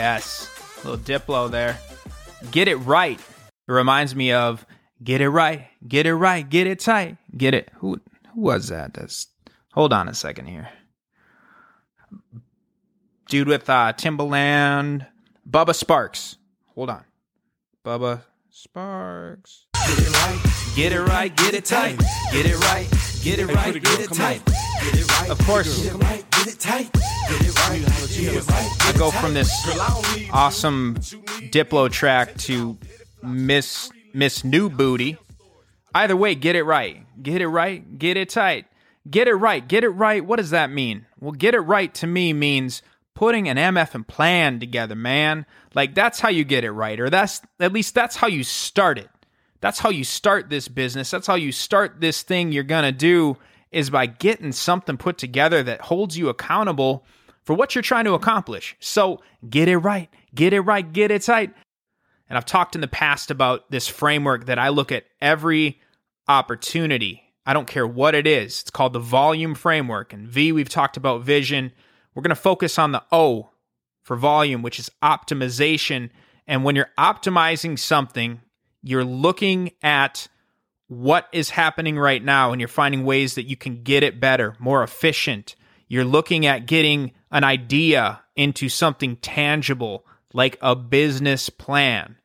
Yes, little Diplo there. Get it right. It reminds me of get it right, get it right, get it tight, get it. Who, who was that? That's hold on a second here. Dude with uh, Timbaland, Bubba Sparxxx. Hold on, Bubba Sparxxx. Get it right, get it right, get it tight, get it right, get it right, get it tight. Of course, I go from this awesome Diplo track to Miss Miss New Booty. Either way, get it right. Get it right, get it tight. Get it right, get it right. What does that mean? Well, get it right to me means putting an MF and plan together, man. Like that's how you get it right, or that's at least that's how you start it. That's how you start this business. That's how you start this thing you're gonna do is by getting something put together that holds you accountable for what you're trying to accomplish. So get it right, get it right, get it tight. And I've talked in the past about this framework that I look at every opportunity. I don't care what it is. It's called the volume framework. And V, we've talked about vision. We're going to focus on the O for volume, which is optimization. And when you're optimizing something, you're looking at what is happening right now and you're finding ways that you can get it better, more efficient. You're looking at getting an idea into something tangible like a business plan.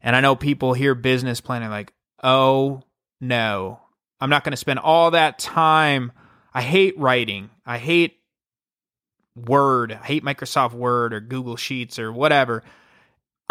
And I know people hear business plan and like, oh no, I'm not going to spend all that time. I hate writing. I hate Word. I hate Microsoft Word or Google Sheets or whatever.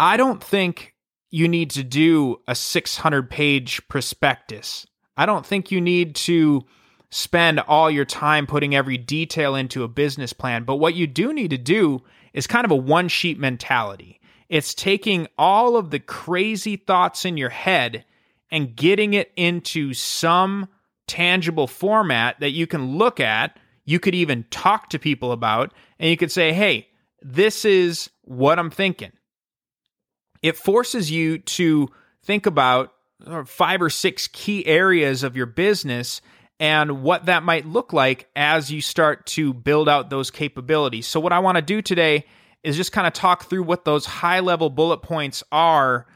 I don't think you need to do a 600 page prospectus. I don't think you need to spend all your time putting every detail into a business plan. But what you do need to do is kind of a one sheet mentality. It's taking all of the crazy thoughts in your head and getting it into some tangible format that you can look at. You could even talk to people about, and you could say, hey, this is what I'm thinking. It forces you to think about five or six key areas of your business and what that might look like as you start to build out those capabilities. So, what I want to do today is just kind of talk through what those high level bullet points are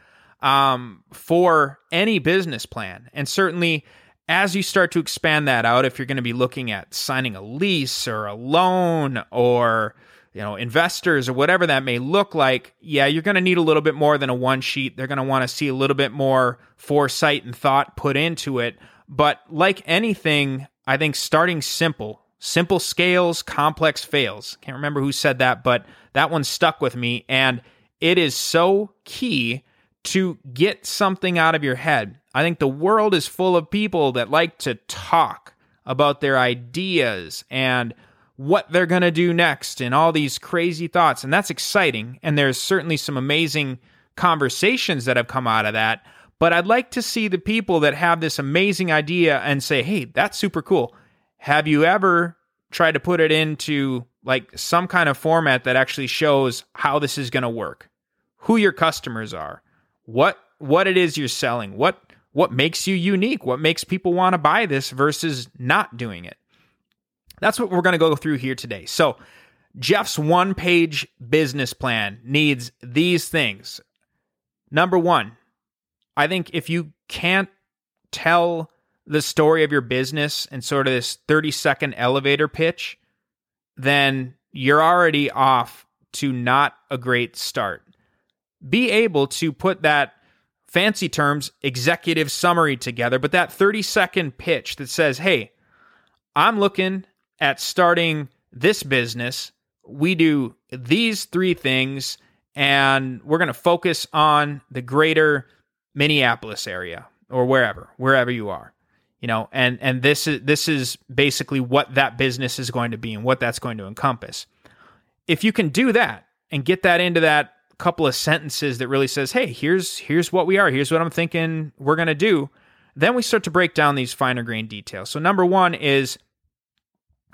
um, for any business plan. And certainly, as you start to expand that out, if you're going to be looking at signing a lease or a loan or you know investors or whatever that may look like yeah you're going to need a little bit more than a one sheet. They're going to want to see a little bit more foresight and thought put into it. But like anything i think starting simple simple scales complex fails. Can't remember who said that but that one stuck with me. And it is so key to get something out of your head. I think the world is full of people that like to talk about their ideas and what they're going to do next and all these crazy thoughts. And that's exciting. And there's certainly some amazing conversations that have come out of that. But I'd like to see the people that have this amazing idea and say, hey, that's super cool. Have you ever tried to put it into like some kind of format that actually shows how this is going to work? Who your customers are, what what it is you're selling, what what makes you unique, what makes people want to buy this versus not doing it. That's what we're going to go through here today. So, Jeff's one page business plan needs these things. Number one, I think if you can't tell the story of your business in sort of this 30 second elevator pitch, then you're already off to not a great start. Be able to put that fancy terms executive summary together, but that 30 second pitch that says, hey, I'm looking at starting this business, we do these three things and we're going to focus on the greater Minneapolis area or wherever, wherever you are. You know, and and this is this is basically what that business is going to be and what that's going to encompass. If you can do that and get that into that couple of sentences that really says, "Hey, here's here's what we are. Here's what I'm thinking we're going to do." Then we start to break down these finer grain details. So number 1 is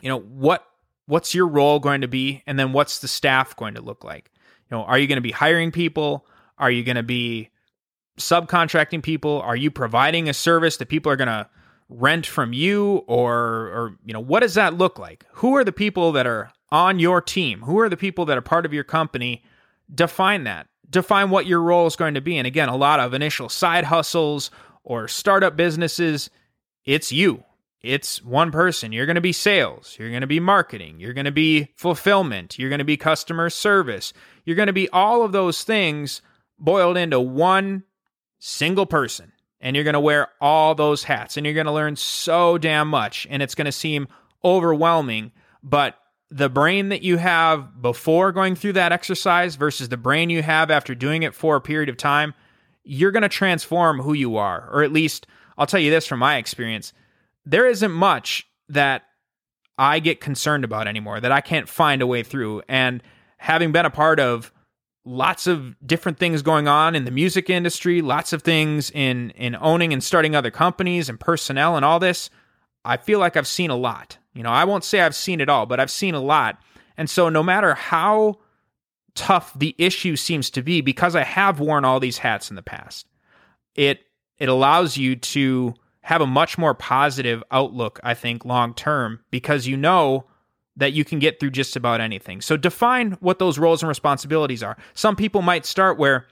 you know, what what's your role going to be and then what's the staff going to look like? You know, are you going to be hiring people? Are you going to be subcontracting people? Are you providing a service that people are going to rent from you or or you know, what does that look like? Who are the people that are on your team? Who are the people that are part of your company? Define that. Define what your role is going to be. And again, a lot of initial side hustles or startup businesses, it's you. It's one person. You're going to be sales. You're going to be marketing. You're going to be fulfillment. You're going to be customer service. You're going to be all of those things boiled into one single person. And you're going to wear all those hats and you're going to learn so damn much. And it's going to seem overwhelming. But the brain that you have before going through that exercise versus the brain you have after doing it for a period of time, you're going to transform who you are. Or at least, I'll tell you this from my experience there isn't much that I get concerned about anymore that I can't find a way through. And having been a part of lots of different things going on in the music industry, lots of things in in owning and starting other companies and personnel and all this, I feel like I've seen a lot. You know, I won't say I've seen it all, but I've seen a lot. And so no matter how tough the issue seems to be because I have worn all these hats in the past, it it allows you to have a much more positive outlook, I think, long term, because you know that you can get through just about anything. So define what those roles and responsibilities are. Some people might start where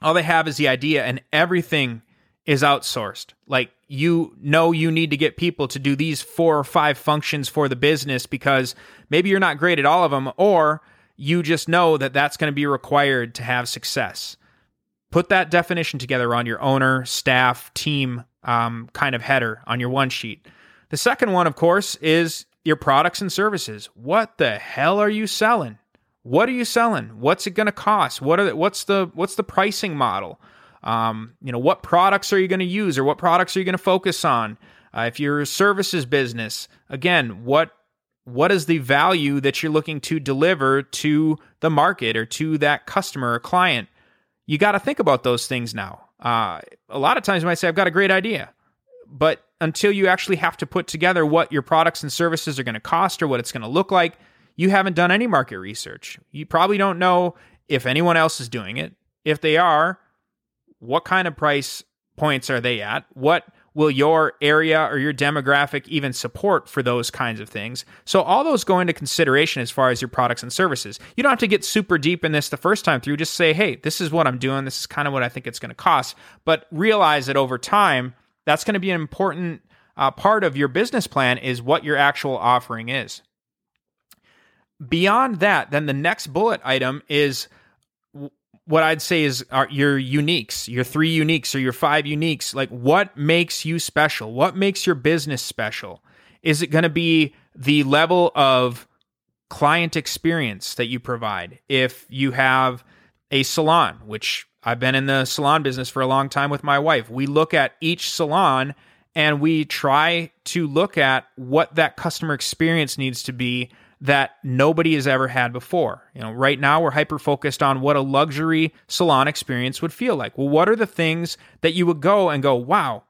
all they have is the idea and everything is outsourced. Like you know you need to get people to do these four or five functions for the business because maybe you're not great at all of them or you just know that that's going to be required to have success. Put that definition together on your owner, staff, team um, kind of header on your one sheet. The second one, of course, is your products and services. What the hell are you selling? What are you selling? What's it going to cost? What are the, what's the what's the pricing model? Um, you know, what products are you going to use, or what products are you going to focus on? Uh, if you're a services business, again, what what is the value that you're looking to deliver to the market or to that customer or client? You got to think about those things now. Uh, a lot of times you might say, I've got a great idea. But until you actually have to put together what your products and services are going to cost or what it's going to look like, you haven't done any market research. You probably don't know if anyone else is doing it. If they are, what kind of price points are they at? What will your area or your demographic even support for those kinds of things? So, all those go into consideration as far as your products and services. You don't have to get super deep in this the first time through. Just say, hey, this is what I'm doing. This is kind of what I think it's going to cost. But realize that over time, that's going to be an important uh, part of your business plan is what your actual offering is. Beyond that, then the next bullet item is what I'd say is are your uniques, your three uniques or your five uniques. Like, what makes you special? What makes your business special? Is it going to be the level of client experience that you provide? If you have a salon, which I've been in the salon business for a long time with my wife, we look at each salon and we try to look at what that customer experience needs to be that nobody has ever had before. You know, right now we're hyper focused on what a luxury salon experience would feel like. Well, what are the things that you would go and go, wow,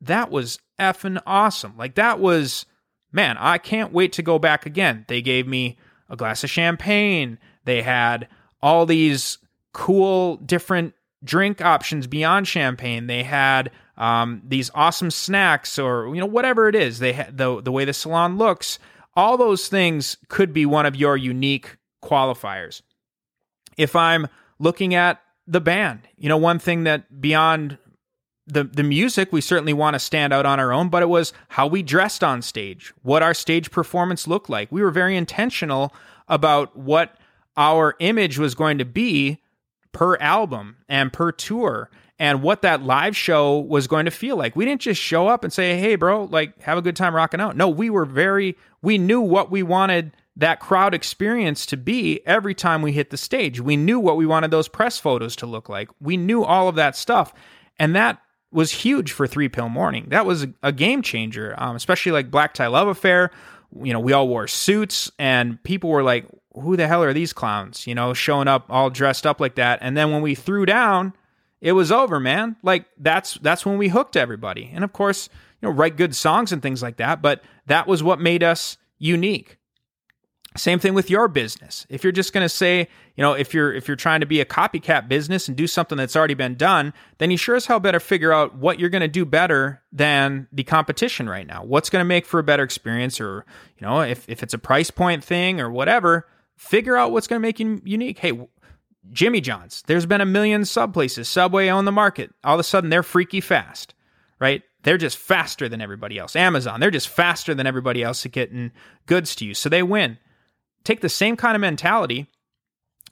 that was effing awesome. Like that was, man, I can't wait to go back again. They gave me a glass of champagne. They had all these cool different drink options beyond champagne. They had um, these awesome snacks or you know whatever it is. They the the way the salon looks all those things could be one of your unique qualifiers. If I'm looking at the band, you know, one thing that beyond the the music, we certainly want to stand out on our own, but it was how we dressed on stage, what our stage performance looked like. We were very intentional about what our image was going to be per album and per tour and what that live show was going to feel like. We didn't just show up and say, "Hey, bro, like have a good time rocking out." No, we were very we knew what we wanted that crowd experience to be every time we hit the stage. We knew what we wanted those press photos to look like. We knew all of that stuff. And that was huge for Three Pill Morning. That was a game changer, um, especially like Black Tie Love Affair. You know, we all wore suits and people were like, who the hell are these clowns? You know, showing up all dressed up like that. And then when we threw down, it was over, man. Like that's that's when we hooked everybody. And of course, you know, write good songs and things like that, but that was what made us unique. Same thing with your business. If you're just going to say, you know, if you're if you're trying to be a copycat business and do something that's already been done, then you sure as hell better figure out what you're going to do better than the competition right now. What's going to make for a better experience or, you know, if if it's a price point thing or whatever, figure out what's going to make you unique. Hey, Jimmy John's, there's been a million sub places, Subway on the market. All of a sudden they're freaky fast, right? They're just faster than everybody else. Amazon, they're just faster than everybody else at getting goods to you. So they win take the same kind of mentality.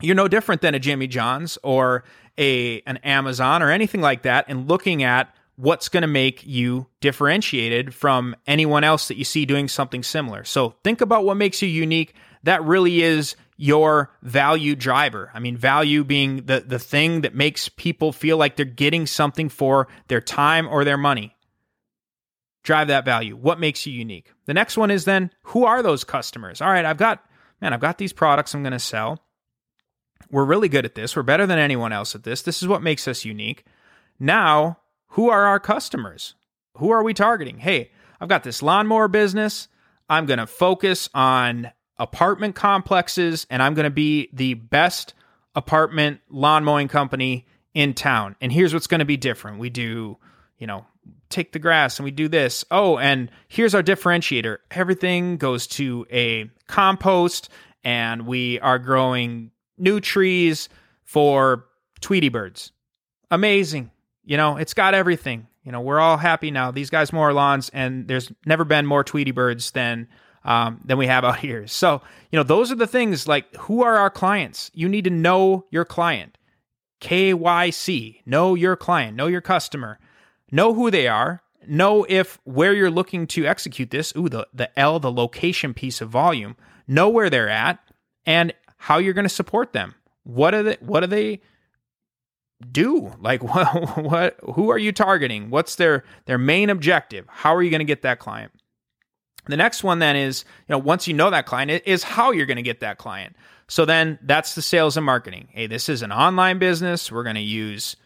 You're no different than a Jimmy John's or a an Amazon or anything like that, and looking at what's going to make you differentiated from anyone else that you see doing something similar. So think about what makes you unique. That really is your value driver. I mean, value being the, the thing that makes people feel like they're getting something for their time or their money. Drive that value. What makes you unique? The next one is then who are those customers? All right, I've got man, I've got these products I'm going to sell. We're really good at this. We're better than anyone else at this. This is what makes us unique. Now, who are our customers? Who are we targeting? Hey, I've got this lawnmower business. I'm going to focus on apartment complexes and I'm going to be the best apartment lawn mowing company in town. And here's what's going to be different. We do, you know, take the grass and we do this. Oh, and here's our differentiator. Everything goes to a compost and we are growing new trees for Tweety birds. Amazing. You know, it's got everything. You know, we're all happy now. These guys mow our lawns, and there's never been more Tweety birds than um, than we have out here. So, you know, those are the things like who are our clients? You need to know your client. KYC, know your client, know your customer know who they are, know if where you're looking to execute this, ooh, the, the L, the location piece of volume, know where they're at and how you're going to support them. What are they, what do they do? Like what, what, who are you targeting? What's their, their main objective? How are you going to get that client? The next one then is, you know, once you know that client, is how you're going to get that client. So then that's the sales and marketing. Hey, this is an online business. We're going to use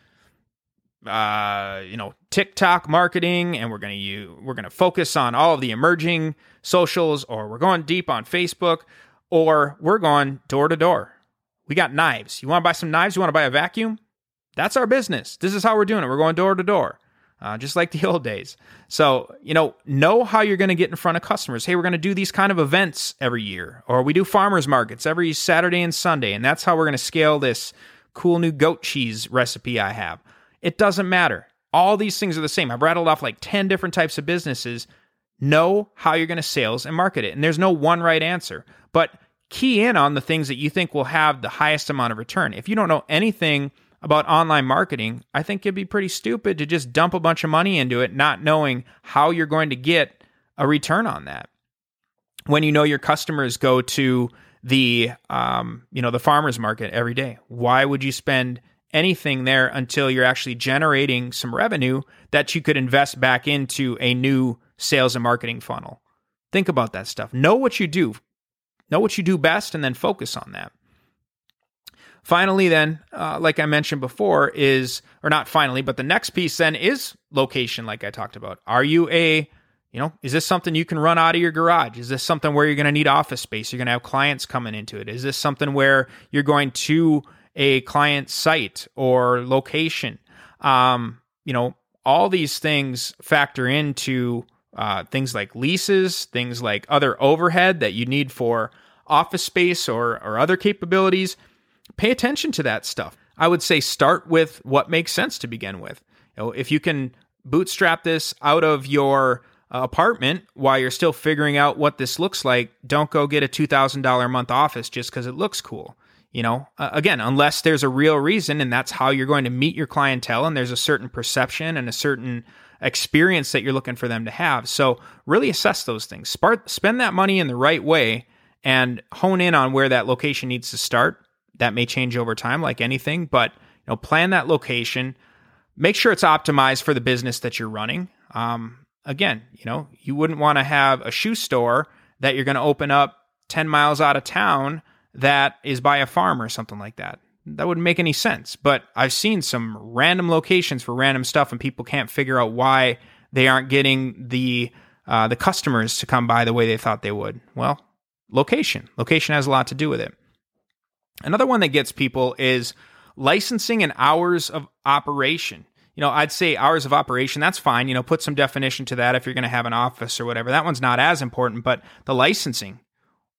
uh, you know, TikTok marketing, and we're gonna use we're gonna focus on all of the emerging socials, or we're going deep on Facebook, or we're going door to door. We got knives. You want to buy some knives? You want to buy a vacuum? That's our business. This is how we're doing it. We're going door to door. Uh, just like the old days. So, you know, know how you're going to get in front of customers. Hey, we're going to do these kind of events every year, or we do farmers markets every Saturday and Sunday, and that's how we're going to scale this cool new goat cheese recipe I have. It doesn't matter. All these things are the same. I've rattled off like 10 different types of businesses. Know how you're going to sales and market it. And there's no one right answer, but key in on the things that you think will have the highest amount of return. If you don't know anything about online marketing, I think it'd be pretty stupid to just dump a bunch of money into it, not knowing how you're going to get a return on that. When you know your customers go to the um, you know the farmers market every day, why would you spend anything there until you're actually generating some revenue that you could invest back into a new sales and marketing funnel. Think about that stuff. Know what you do. Know what you do best and then focus on that. Finally, then, uh, like I mentioned before, is, or not finally, but the next piece then is location, like I talked about. Are you a, you know, is this something you can run out of your garage? Is this something where you're going to need office space? You're going to have clients coming into it? Is this something where you're going to a client site or location. Um, you know, all these things factor into uh, things like leases, things like other overhead that you need for office space or, or other capabilities. Pay attention to that stuff. I would say start with what makes sense to begin with. You know, if you can bootstrap this out of your uh, apartment while you're still figuring out what this looks like, don't go get a $2,000 a month office just because it looks cool. You know, uh, again, unless there's a real reason and that's how you're going to meet your clientele and there's a certain perception and a certain experience that you're looking for them to have. So, really assess those things. Spart- spend that money in the right way and hone in on where that location needs to start. That may change over time, like anything, but you know, plan that location. Make sure it's optimized for the business that you're running. Um, again, you know, you wouldn't want to have a shoe store that you're going to open up 10 miles out of town that is by a farm or something like that. That wouldn't make any sense. But I've seen some random locations for random stuff, and people can't figure out why they aren't getting the uh, the customers to come by the way they thought they would. Well, location. Location has a lot to do with it. Another one that gets people is licensing and hours of operation. You know, I'd say hours of operation, that's fine. You know, put some definition to that if you're going to have an office or whatever. That one's not as important, but the licensing.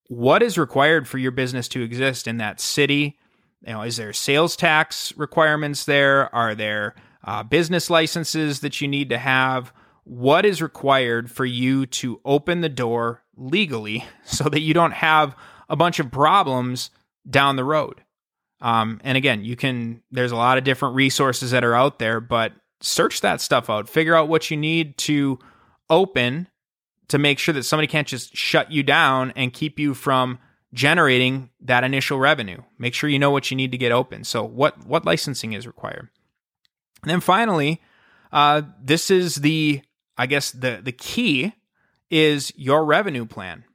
What is required for your business to exist in that city? You know, is there sales tax requirements there? Are there uh, business licenses that you need to have? What is required for you to open the door legally so that you don't have a bunch of problems down the road? Um, and again, you can, there's a lot of different resources that are out there, but search that stuff out. Figure out what you need to open to make sure that somebody can't just shut you down and keep you from generating that initial revenue. Make sure you know what you need to get open. So what what licensing is required. And then finally, uh, this is the I guess the the key is your revenue plan.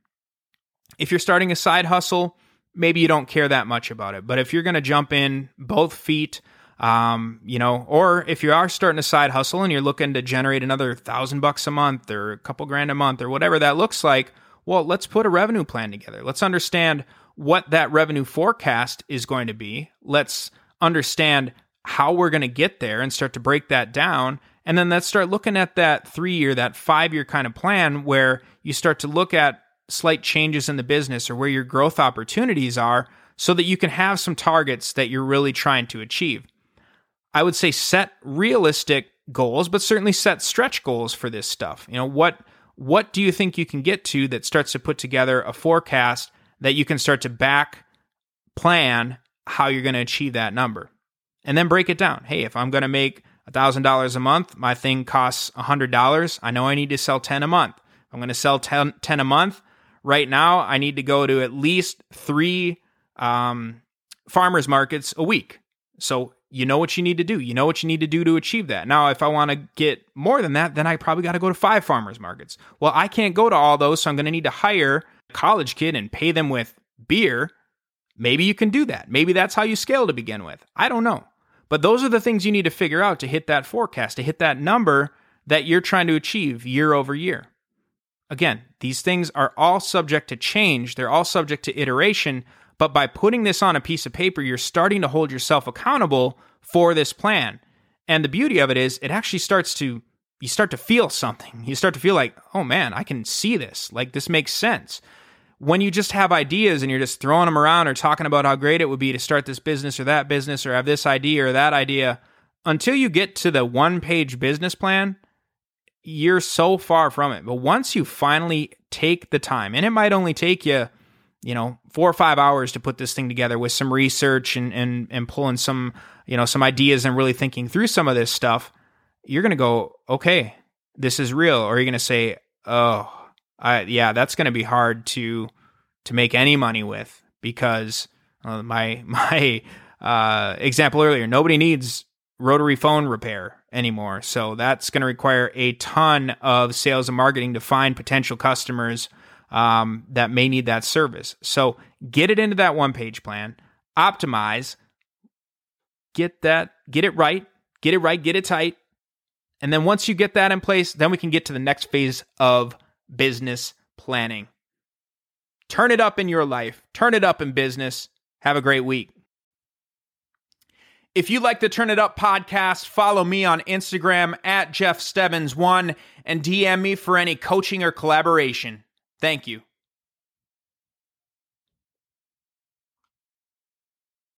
If you're starting a side hustle, maybe you don't care that much about it. But if you're going to jump in both feet, um, you know, or if you are starting a side hustle and you're looking to generate another thousand bucks a month or a couple grand a month or whatever that looks like, well, let's put a revenue plan together. Let's understand what that revenue forecast is going to be. Let's understand how we're going to get there and start to break that down. And then let's start looking at that three year, that five year kind of plan where you start to look at slight changes in the business or where your growth opportunities are so that you can have some targets that you're really trying to achieve. I would say set realistic goals, but certainly set stretch goals for this stuff. You know, what what do you think you can get to that starts to put together a forecast that you can start to back plan how you're going to achieve that number? And then break it down. Hey, if I'm going to make $1,000 a month, my thing costs $100. I know I need to sell 10 a month. I'm going to sell 10, 10 a month, right now I need to go to at least three um, farmers markets a week. So you know what you need to do. You know what you need to do to achieve that. Now, if I want to get more than that, then I probably got to go to five farmers markets. Well, I can't go to all those, so I'm going to need to hire a college kid and pay them with beer. Maybe you can do that. Maybe that's how you scale to begin with. I don't know. But those are the things you need to figure out to hit that forecast, to hit that number that you're trying to achieve year over year. Again, these things are all subject to change, they're all subject to iteration, but by putting this on a piece of paper, you're starting to hold yourself accountable for this plan. And the beauty of it is, it actually starts to, you start to feel something. You start to feel like, oh man, I can see this. Like this makes sense. When you just have ideas and you're just throwing them around or talking about how great it would be to start this business or that business or have this idea or that idea, until you get to the one page business plan, you're so far from it. But once you finally take the time, and it might only take you you know, four or five hours to put this thing together with some research and and and pulling some, you know, some ideas and really thinking through some of this stuff, you're gonna go, okay, this is real, or you're gonna say, oh, I, yeah, that's gonna be hard to to make any money with because uh, my my uh, example earlier, nobody needs rotary phone repair anymore, so that's going to require a ton of sales and marketing to find potential customers um, that may need that service. So get it into that one page plan, optimize, get that, get it right, get it right, get it tight. And then once you get that in place, then we can get to the next phase of business planning. Turn it up in your life, turn it up in business. Have a great week. If you like the Turn It Up podcast, follow me on Instagram at Jeff Stebbins1 and DM me for any coaching or collaboration. Thank you.